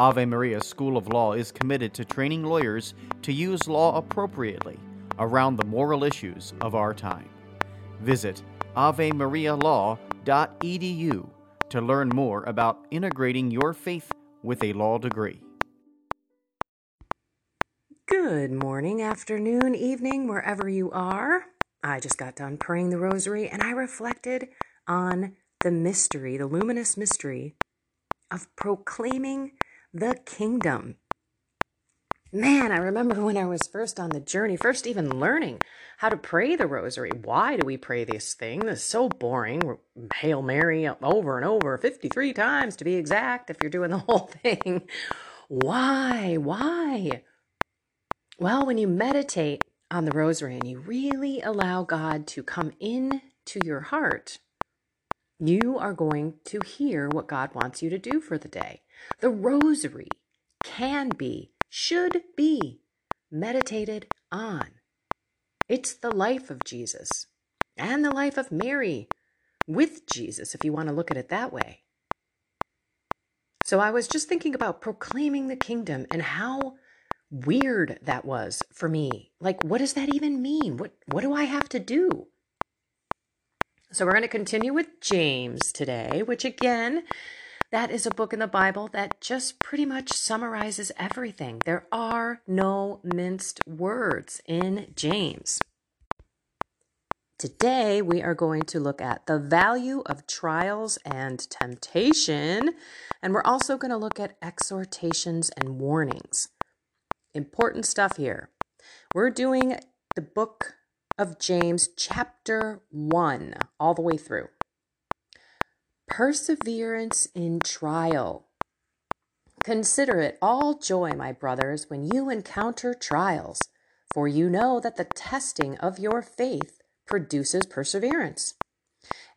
Ave Maria School of Law is committed to training lawyers to use law appropriately around the moral issues of our time. Visit avemarialaw.edu to learn more about integrating your faith with a law degree. Good morning, afternoon, evening, wherever you are. I just got done praying the rosary and I reflected on the mystery, the luminous mystery of proclaiming the kingdom. Man, I remember when I was first on the journey, first even learning how to pray the rosary. Why do we pray this thing? This is so boring. Hail Mary over and over, 53 times to be exact, if you're doing the whole thing. Why? Why? Well, when you meditate on the rosary and you really allow God to come in to your heart, you are going to hear what God wants you to do for the day. The rosary can be should be meditated on. It's the life of Jesus and the life of Mary with Jesus, if you want to look at it that way. So I was just thinking about proclaiming the kingdom and how weird that was for me. Like, what does that even mean? What, what do I have to do? So we're going to continue with James today, which again that is a book in the Bible that just pretty much summarizes everything. There are no minced words in James. Today, we are going to look at the value of trials and temptation, and we're also going to look at exhortations and warnings. Important stuff here. We're doing the book of James, chapter 1, all the way through. Perseverance in trial. Consider it all joy, my brothers, when you encounter trials, for you know that the testing of your faith produces perseverance.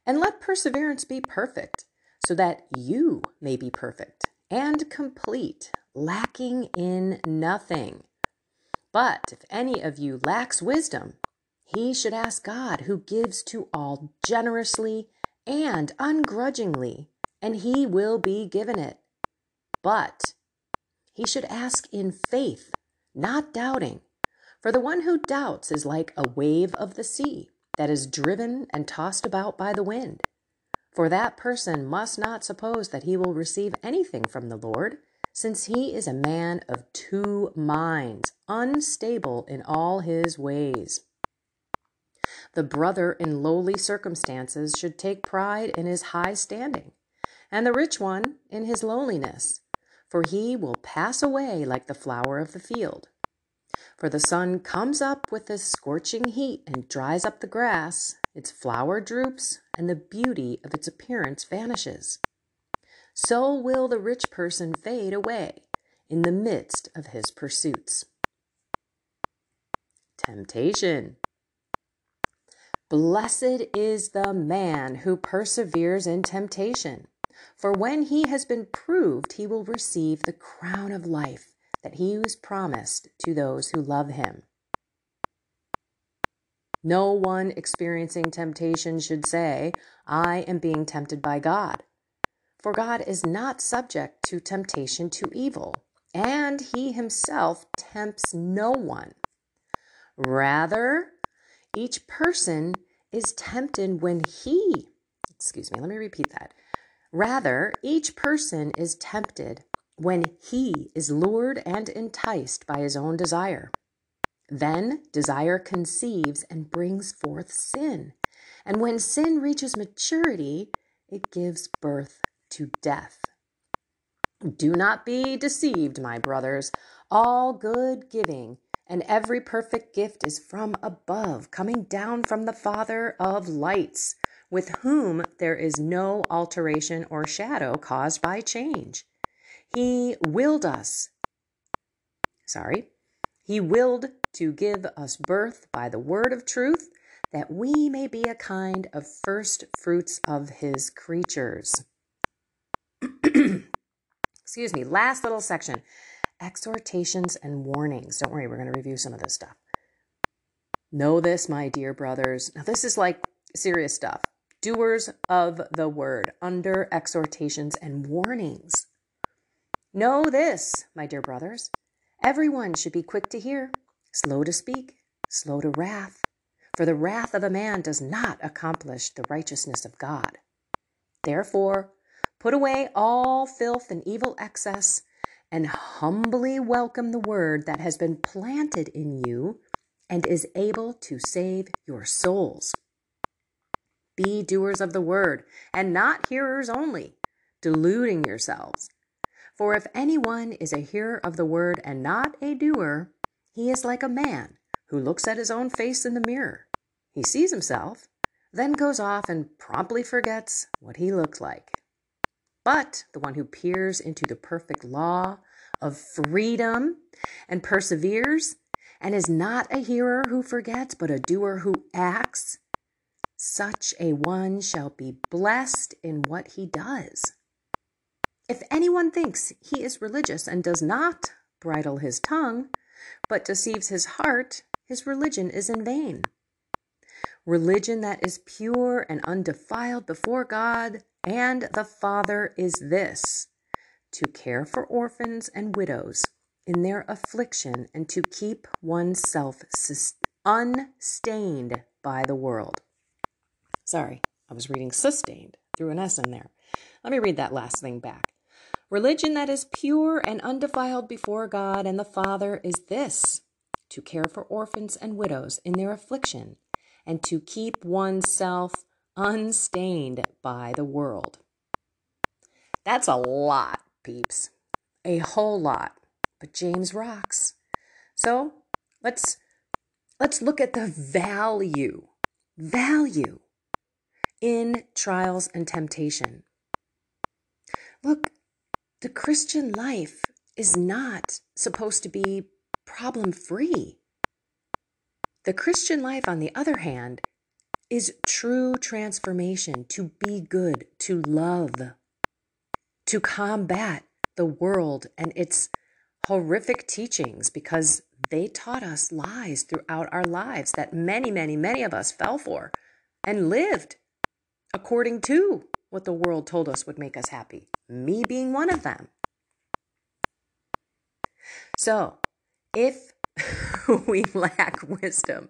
And let perseverance be perfect, so that you may be perfect and complete, lacking in nothing. But if any of you lacks wisdom, he should ask God, who gives to all generously and ungrudgingly, and he will be given it. But he should ask in faith, not doubting. For the one who doubts is like a wave of the sea that is driven and tossed about by the wind. For that person must not suppose that he will receive anything from the Lord, since he is a man of two minds, unstable in all his ways. The brother in lowly circumstances should take pride in his high standing, and the rich one in his lowliness, for he will pass away like the flower of the field. For the sun comes up with a scorching heat and dries up the grass, its flower droops, and the beauty of its appearance vanishes. So will the rich person fade away in the midst of his pursuits. Temptation. Blessed is the man who perseveres in temptation, for when he has been proved, he will receive the crown of life that he was promised to those who love him. No one experiencing temptation should say, I am being tempted by God. For God is not subject to temptation to evil, and he himself tempts no one. Rather, each person is tempted when he, excuse me, let me repeat that. Rather, each person is tempted when he is lured and enticed by his own desire. Then desire conceives and brings forth sin, And when sin reaches maturity, it gives birth to death. Do not be deceived, my brothers. All good giving and every perfect gift is from above, coming down from the Father of lights, with whom there is no alteration or shadow caused by change. He willed us, sorry, he willed to give us birth by the word of truth, that we may be a kind of first fruits of his creatures. Excuse me, last little section exhortations and warnings. Don't worry, we're going to review some of this stuff. Know this, my dear brothers. Now, this is like serious stuff. Doers of the word, under exhortations and warnings. Know this, my dear brothers. Everyone should be quick to hear, slow to speak, slow to wrath. For the wrath of a man does not accomplish the righteousness of God. Therefore, put away all filth and evil excess and humbly welcome the word that has been planted in you and is able to save your souls. Be doers of the word and not hearers only, deluding yourselves. For if anyone is a hearer of the word and not a doer, he is like a man who looks at his own face in the mirror. He sees himself, then goes off and promptly forgets what he looks like. But the one who peers into the perfect law of freedom and perseveres, and is not a hearer who forgets, but a doer who acts, such a one shall be blessed in what he does. If anyone thinks he is religious and does not bridle his tongue, but deceives his heart, his religion is in vain. Religion that is pure and undefiled before God and the Father is this to care for orphans and widows in their affliction and to keep oneself unstained by the world. Sorry, I was reading sustained through an S in there. Let me read that last thing back. Religion that is pure and undefiled before God and the Father is this to care for orphans and widows in their affliction and to keep oneself unstained by the world. That's a lot, peeps. A whole lot. But James rocks. So let's let's look at the value. Value in trials and temptation. Look, the Christian life is not supposed to be problem free. The Christian life, on the other hand, is true transformation to be good, to love, to combat the world and its horrific teachings because they taught us lies throughout our lives that many, many, many of us fell for and lived according to what the world told us would make us happy, me being one of them. So, if we lack wisdom.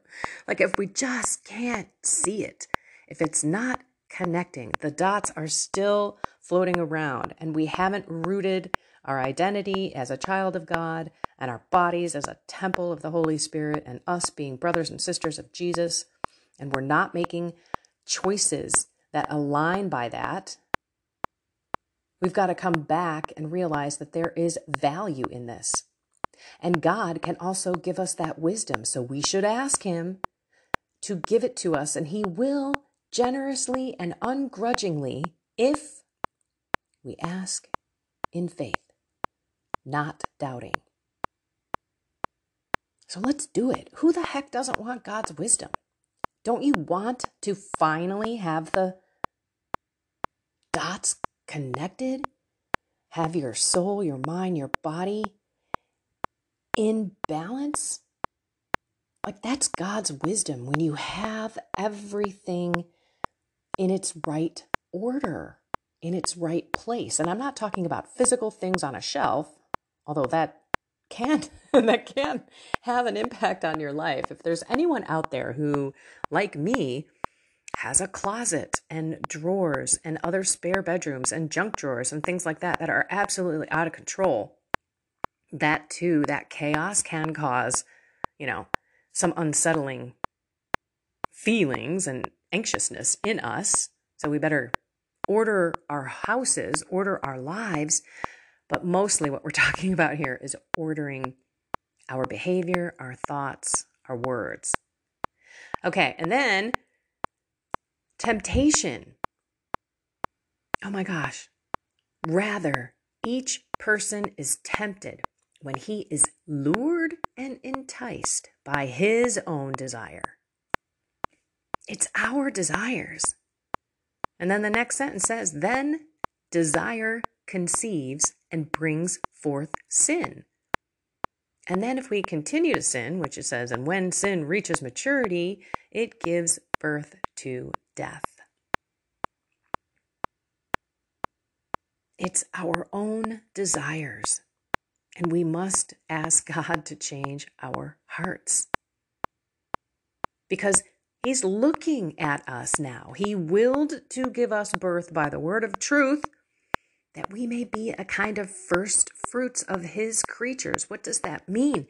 Like if we just can't see it, if it's not connecting, the dots are still floating around, and we haven't rooted our identity as a child of God and our bodies as a temple of the Holy Spirit, and us being brothers and sisters of Jesus, and we're not making choices that align by that. We've got to come back and realize that there is value in this. And God can also give us that wisdom. So we should ask Him to give it to us, and He will generously and ungrudgingly if we ask in faith, not doubting. So let's do it. Who the heck doesn't want God's wisdom? Don't you want to finally have the dots connected? Have your soul, your mind, your body in balance, like that's God's wisdom when you have everything in its right order, in its right place. And I'm not talking about physical things on a shelf, although that can that can have an impact on your life. If there's anyone out there who like me has a closet and drawers and other spare bedrooms and junk drawers and things like that that are absolutely out of control, that too, that chaos can cause, you know, some unsettling feelings and anxiousness in us. So we better order our houses, order our lives. But mostly what we're talking about here is ordering our behavior, our thoughts, our words. Okay, and then temptation. Oh my gosh. Rather, each person is tempted when he is lured and enticed by his own desire. It's our desires. And then the next sentence says, Then desire conceives and brings forth sin. And then if we continue to sin, which it says, and when sin reaches maturity, it gives birth to death. It's our own desires. And we must ask God to change our hearts. Because He's looking at us now. He willed to give us birth by the word of truth that we may be a kind of first fruits of his creatures. What does that mean?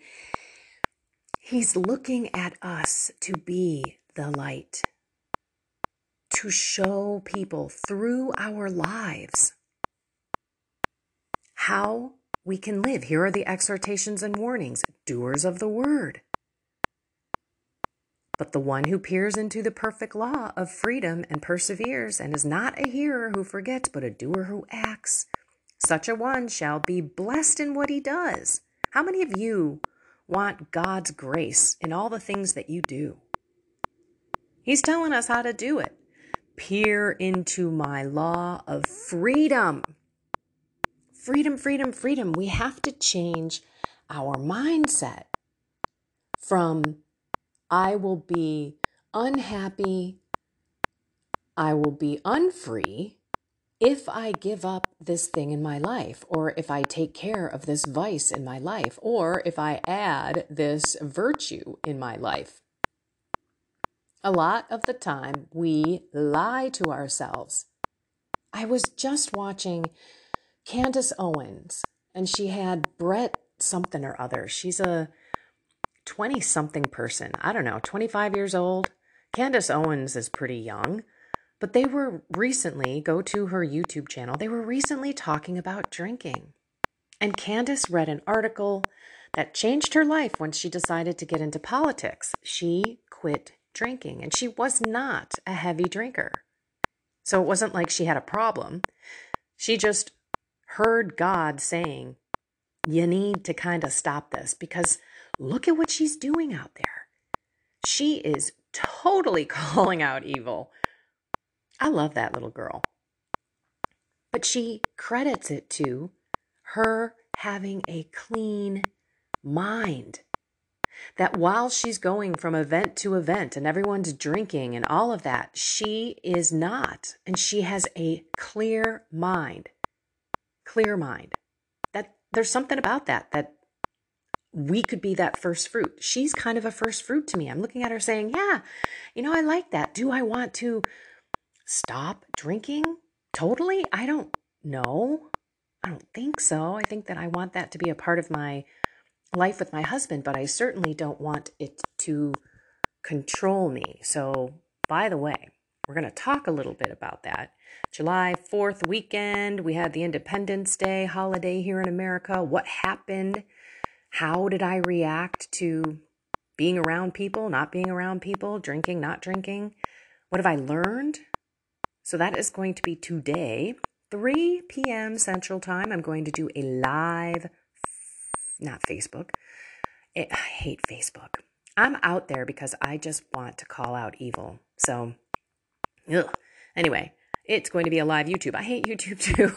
He's looking at us to be the light, to show people through our lives how we can live. Here are the exhortations and warnings doers of the word. But the one who peers into the perfect law of freedom and perseveres, and is not a hearer who forgets, but a doer who acts, such a one shall be blessed in what he does. How many of you want God's grace in all the things that you do? He's telling us how to do it. Peer into my law of freedom. Freedom, freedom, freedom. We have to change our mindset from I will be unhappy, I will be unfree if I give up this thing in my life, or if I take care of this vice in my life, or if I add this virtue in my life. A lot of the time, we lie to ourselves. I was just watching Candace Owens, and she had Brett something or other. She's a 20 something person. I don't know, 25 years old. Candace Owens is pretty young, but they were recently, go to her YouTube channel, they were recently talking about drinking. And Candace read an article that changed her life when she decided to get into politics. She quit drinking, and she was not a heavy drinker. So it wasn't like she had a problem. She just heard God saying, You need to kind of stop this because Look at what she's doing out there. She is totally calling out evil. I love that little girl. But she credits it to her having a clean mind. That while she's going from event to event and everyone's drinking and all of that, she is not. And she has a clear mind. Clear mind. That there's something about that that we could be that first fruit. She's kind of a first fruit to me. I'm looking at her saying, Yeah, you know, I like that. Do I want to stop drinking totally? I don't know. I don't think so. I think that I want that to be a part of my life with my husband, but I certainly don't want it to control me. So, by the way, we're going to talk a little bit about that. July 4th weekend, we had the Independence Day holiday here in America. What happened? How did I react to being around people, not being around people, drinking, not drinking? What have I learned? So that is going to be today, 3 p.m. Central Time. I'm going to do a live, not Facebook. I hate Facebook. I'm out there because I just want to call out evil. So, ugh. anyway, it's going to be a live YouTube. I hate YouTube too.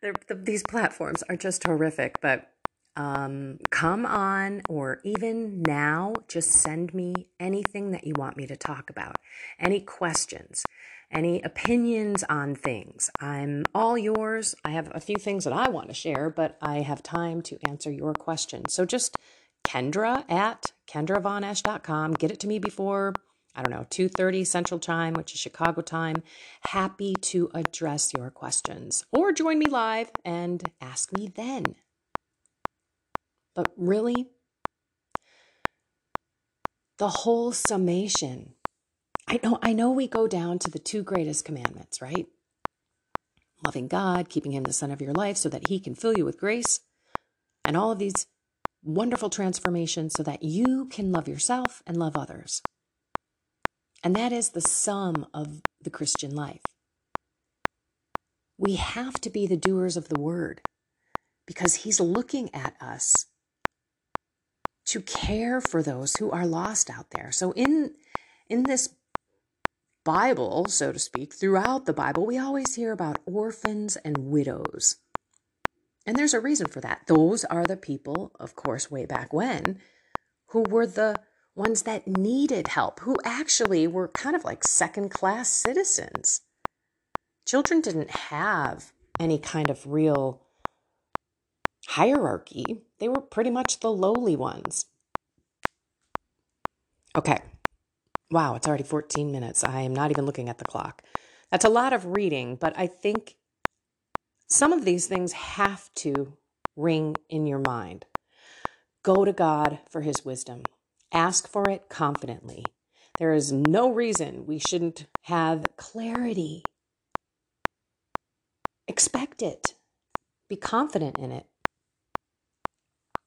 the, these platforms are just horrific, but um, come on or even now, just send me anything that you want me to talk about, any questions, any opinions on things. I'm all yours. I have a few things that I want to share, but I have time to answer your questions. So just Kendra at KendraVonEsh.com. Get it to me before, I don't know, 2.30 Central Time, which is Chicago time. Happy to address your questions. Or join me live and ask me then. But really, the whole summation I know I know we go down to the two greatest commandments, right? Loving God, keeping him the son of your life so that he can fill you with grace, and all of these wonderful transformations so that you can love yourself and love others. And that is the sum of the Christian life. We have to be the doers of the word because he's looking at us to care for those who are lost out there. So in in this Bible, so to speak, throughout the Bible, we always hear about orphans and widows. And there's a reason for that. Those are the people, of course, way back when, who were the ones that needed help, who actually were kind of like second class citizens. Children didn't have any kind of real hierarchy, they were pretty much the lowly ones. Okay. Wow, it's already 14 minutes. I am not even looking at the clock. That's a lot of reading, but I think some of these things have to ring in your mind. Go to God for his wisdom. Ask for it confidently. There is no reason we shouldn't have clarity. Expect it. Be confident in it.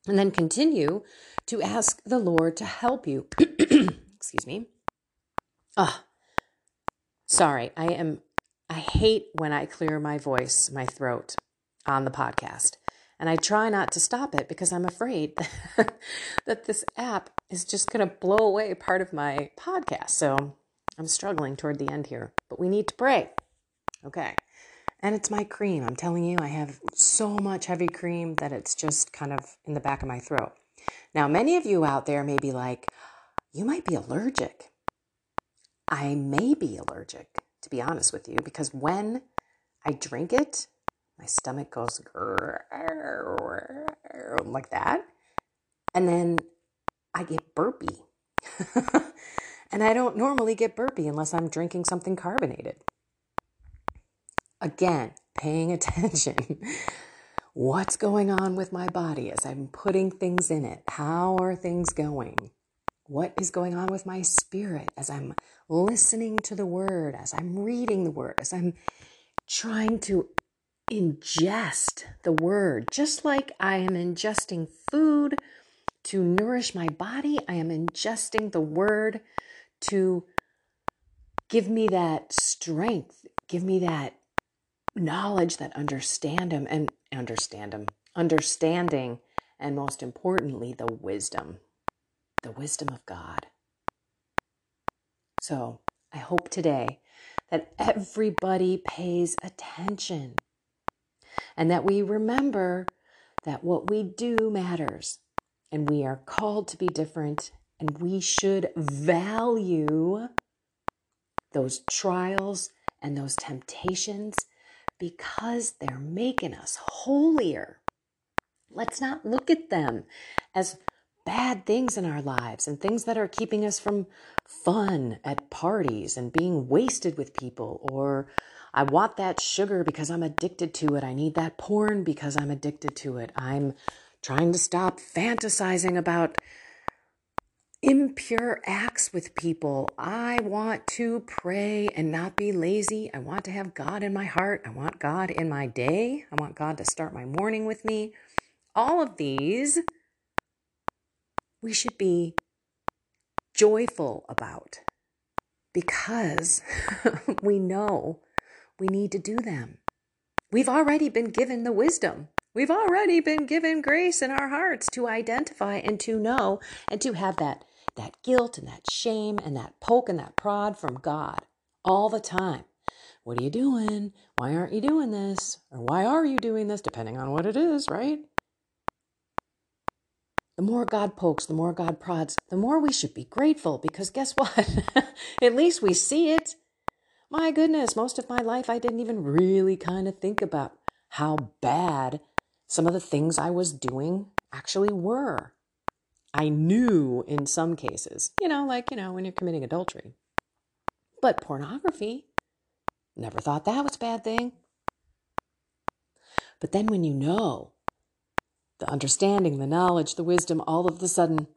And then continue to ask the Lord to help you. Excuse me. Ah, oh, sorry. I am I hate when I clear my voice, my throat on the podcast. And I try not to stop it because I'm afraid that this app is just going to blow away part of my podcast. So I'm struggling toward the end here, but we need to pray. Okay. And it's my cream. I'm telling you, I have so much heavy cream that it's just kind of in the back of my throat. Now, many of you out there may be like, you might be allergic. I may be allergic to be honest with you, because when I drink it, my stomach goes like that. And then I get burpy. and I don't normally get burpy unless I'm drinking something carbonated. Again, paying attention. What's going on with my body as I'm putting things in it? How are things going? What is going on with my spirit as I'm listening to the word, as I'm reading the word, as I'm trying to ingest the word, just like I am ingesting food to nourish my body, I am ingesting the word to give me that strength, give me that knowledge, that understand him and understand him, understanding, and most importantly, the wisdom, the wisdom of God. So I hope today that everybody pays attention and that we remember that what we do matters and we are called to be different and we should value those trials and those temptations because they're making us holier. Let's not look at them as bad things in our lives and things that are keeping us from fun at parties and being wasted with people or I want that sugar because I'm addicted to it. I need that porn because I'm addicted to it. I'm trying to stop fantasizing about impure acts with people. I want to pray and not be lazy. I want to have God in my heart. I want God in my day. I want God to start my morning with me. All of these we should be joyful about because we know we need to do them. We've already been given the wisdom. We've already been given grace in our hearts to identify and to know and to have that, that guilt and that shame and that poke and that prod from God all the time. What are you doing? Why aren't you doing this? Or why are you doing this? Depending on what it is, right? the more God pokes, the more God prods, the more we should be grateful because guess what? At least we see it. My goodness, most of my life I didn't even really kind of think about how bad some of the things I was doing actually were. I knew in some cases, you know, like, you know, when you're committing adultery. But pornography, never thought that was a bad thing. But then when you know the understanding, the knowledge, the wisdom, all of the sudden,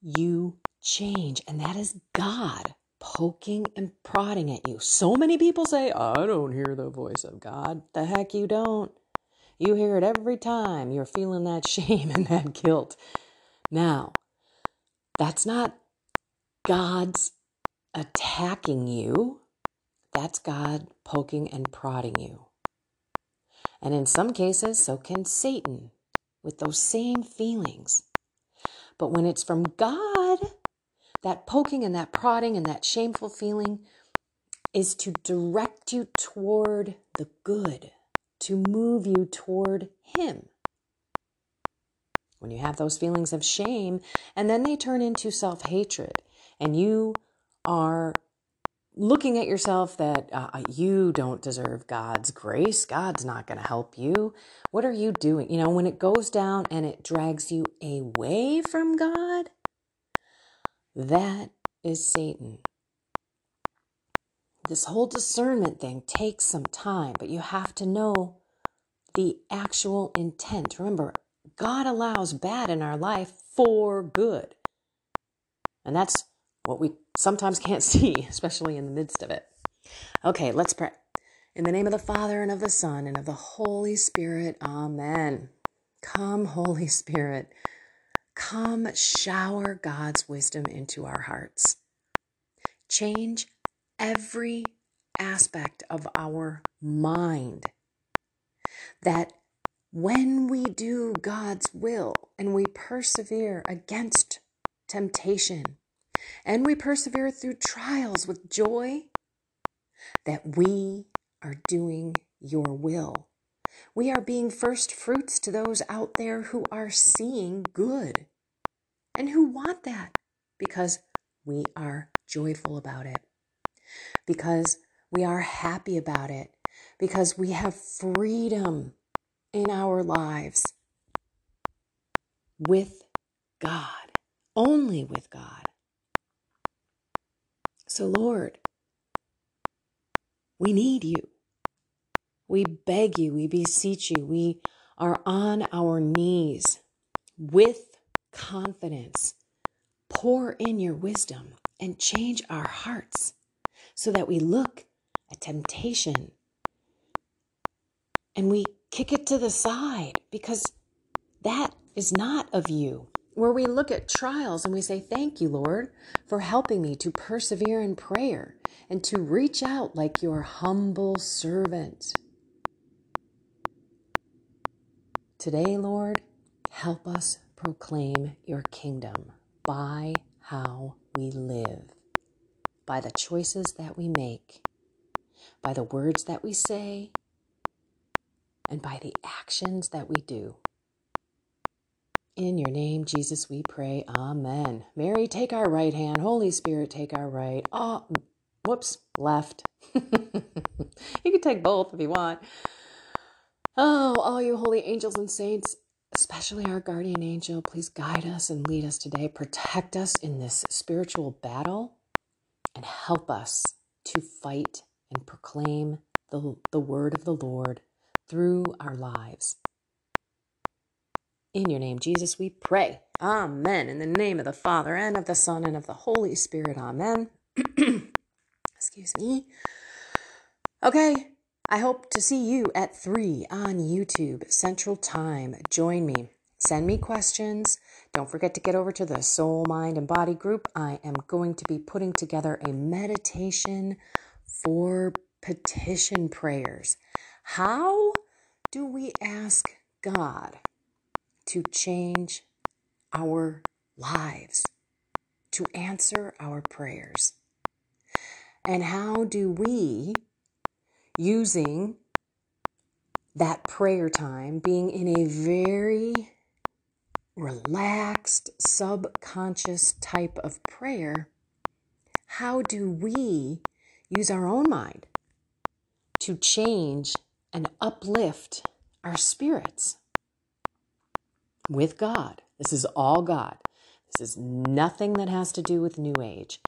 you change. And that is God poking and prodding at you. So many people say, I don't hear the voice of God. The heck you don't. You hear it every time you're feeling that shame and that guilt. Now, that's not God's attacking you, that's God poking and prodding you. And in some cases, so can Satan with those same feelings. But when it's from God, that poking and that prodding and that shameful feeling is to direct you toward the good, to move you toward Him. When you have those feelings of shame, and then they turn into self hatred, and you are looking at yourself that uh, you don't deserve God's grace, God's not going to help you. What are you doing? You know, when it goes down and it drags you away from God, that is Satan. This whole discernment thing takes some time, but you have to know the actual intent. Remember, God allows bad in our life for good. And that's what we sometimes can't see, especially in the midst of it. Okay, let's pray. In the name of the Father, and of the Son, and of the Holy Spirit, Amen. Come, Holy Spirit. Come, shower God's wisdom into our hearts. Change every aspect of our mind. That when we do God's will and we persevere against temptation and we persevere through trials with joy, that we are doing your will. We are being first fruits to those out there who are seeing good and who want that because we are joyful about it, because we are happy about it, because we have freedom in our lives with God, only with God. So, Lord, we need you. We beg you, we beseech you, we are on our knees with confidence. Pour in your wisdom and change our hearts so that we look at temptation and we kick it to the side because that is not of you. Where we look at trials and we say, Thank you, Lord, for helping me to persevere in prayer and to reach out like your humble servant. Today, Lord, help us proclaim your kingdom by how we live, by the choices that we make, by the words that we say, and by the actions that we do. In your name, Jesus, we pray. Amen. Mary, take our right hand. Holy Spirit, take our right. Oh, whoops, left. you can take both if you want. Oh, all you holy angels and saints, especially our guardian angel, please guide us and lead us today. Protect us in this spiritual battle and help us to fight and proclaim the, the word of the Lord through our lives. In your name, Jesus, we pray. Amen. In the name of the Father, and of the Son, and of the Holy Spirit. Amen. Excuse me. Okay, I hope to see you at 3 on YouTube Central Time. Join me. Send me questions. Don't forget to get over to the Soul, Mind, and Body group. I am going to be putting together a meditation for petition prayers. How do we ask God to change our lives, to answer our prayers? And how do we, using that prayer time, being in a very relaxed, subconscious type of prayer, how do we use our own mind to change and uplift our spirits with God. This is all God. This is nothing that has to do with New Age.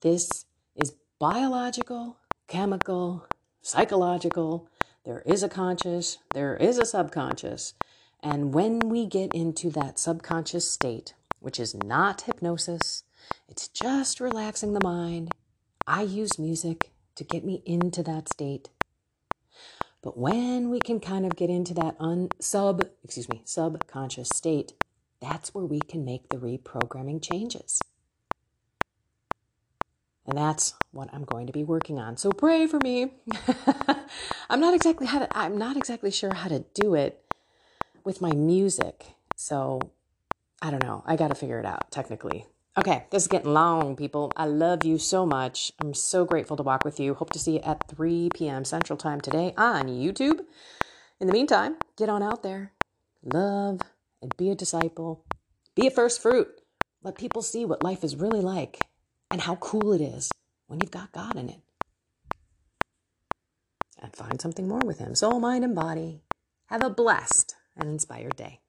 This is biological, chemical, psychological. There is a conscious, there is a subconscious. And when we get into that subconscious state, which is not hypnosis, it's just relaxing the mind, I use music to get me into that state. But when we can kind of get into that un sub, excuse me, subconscious state, that's where we can make the reprogramming changes. And that's what I'm going to be working on. So pray for me. I'm not exactly how to, I'm not exactly sure how to do it with my music. So I don't know. I got to figure it out technically. Okay, this is getting long, people. I love you so much. I'm so grateful to walk with you. Hope to see you at 3 p.m. Central Time today on YouTube. In the meantime, get on out there, love, and be a disciple. Be a first fruit. Let people see what life is really like and how cool it is when you've got God in it. And find something more with Him soul, mind, and body. Have a blessed and inspired day.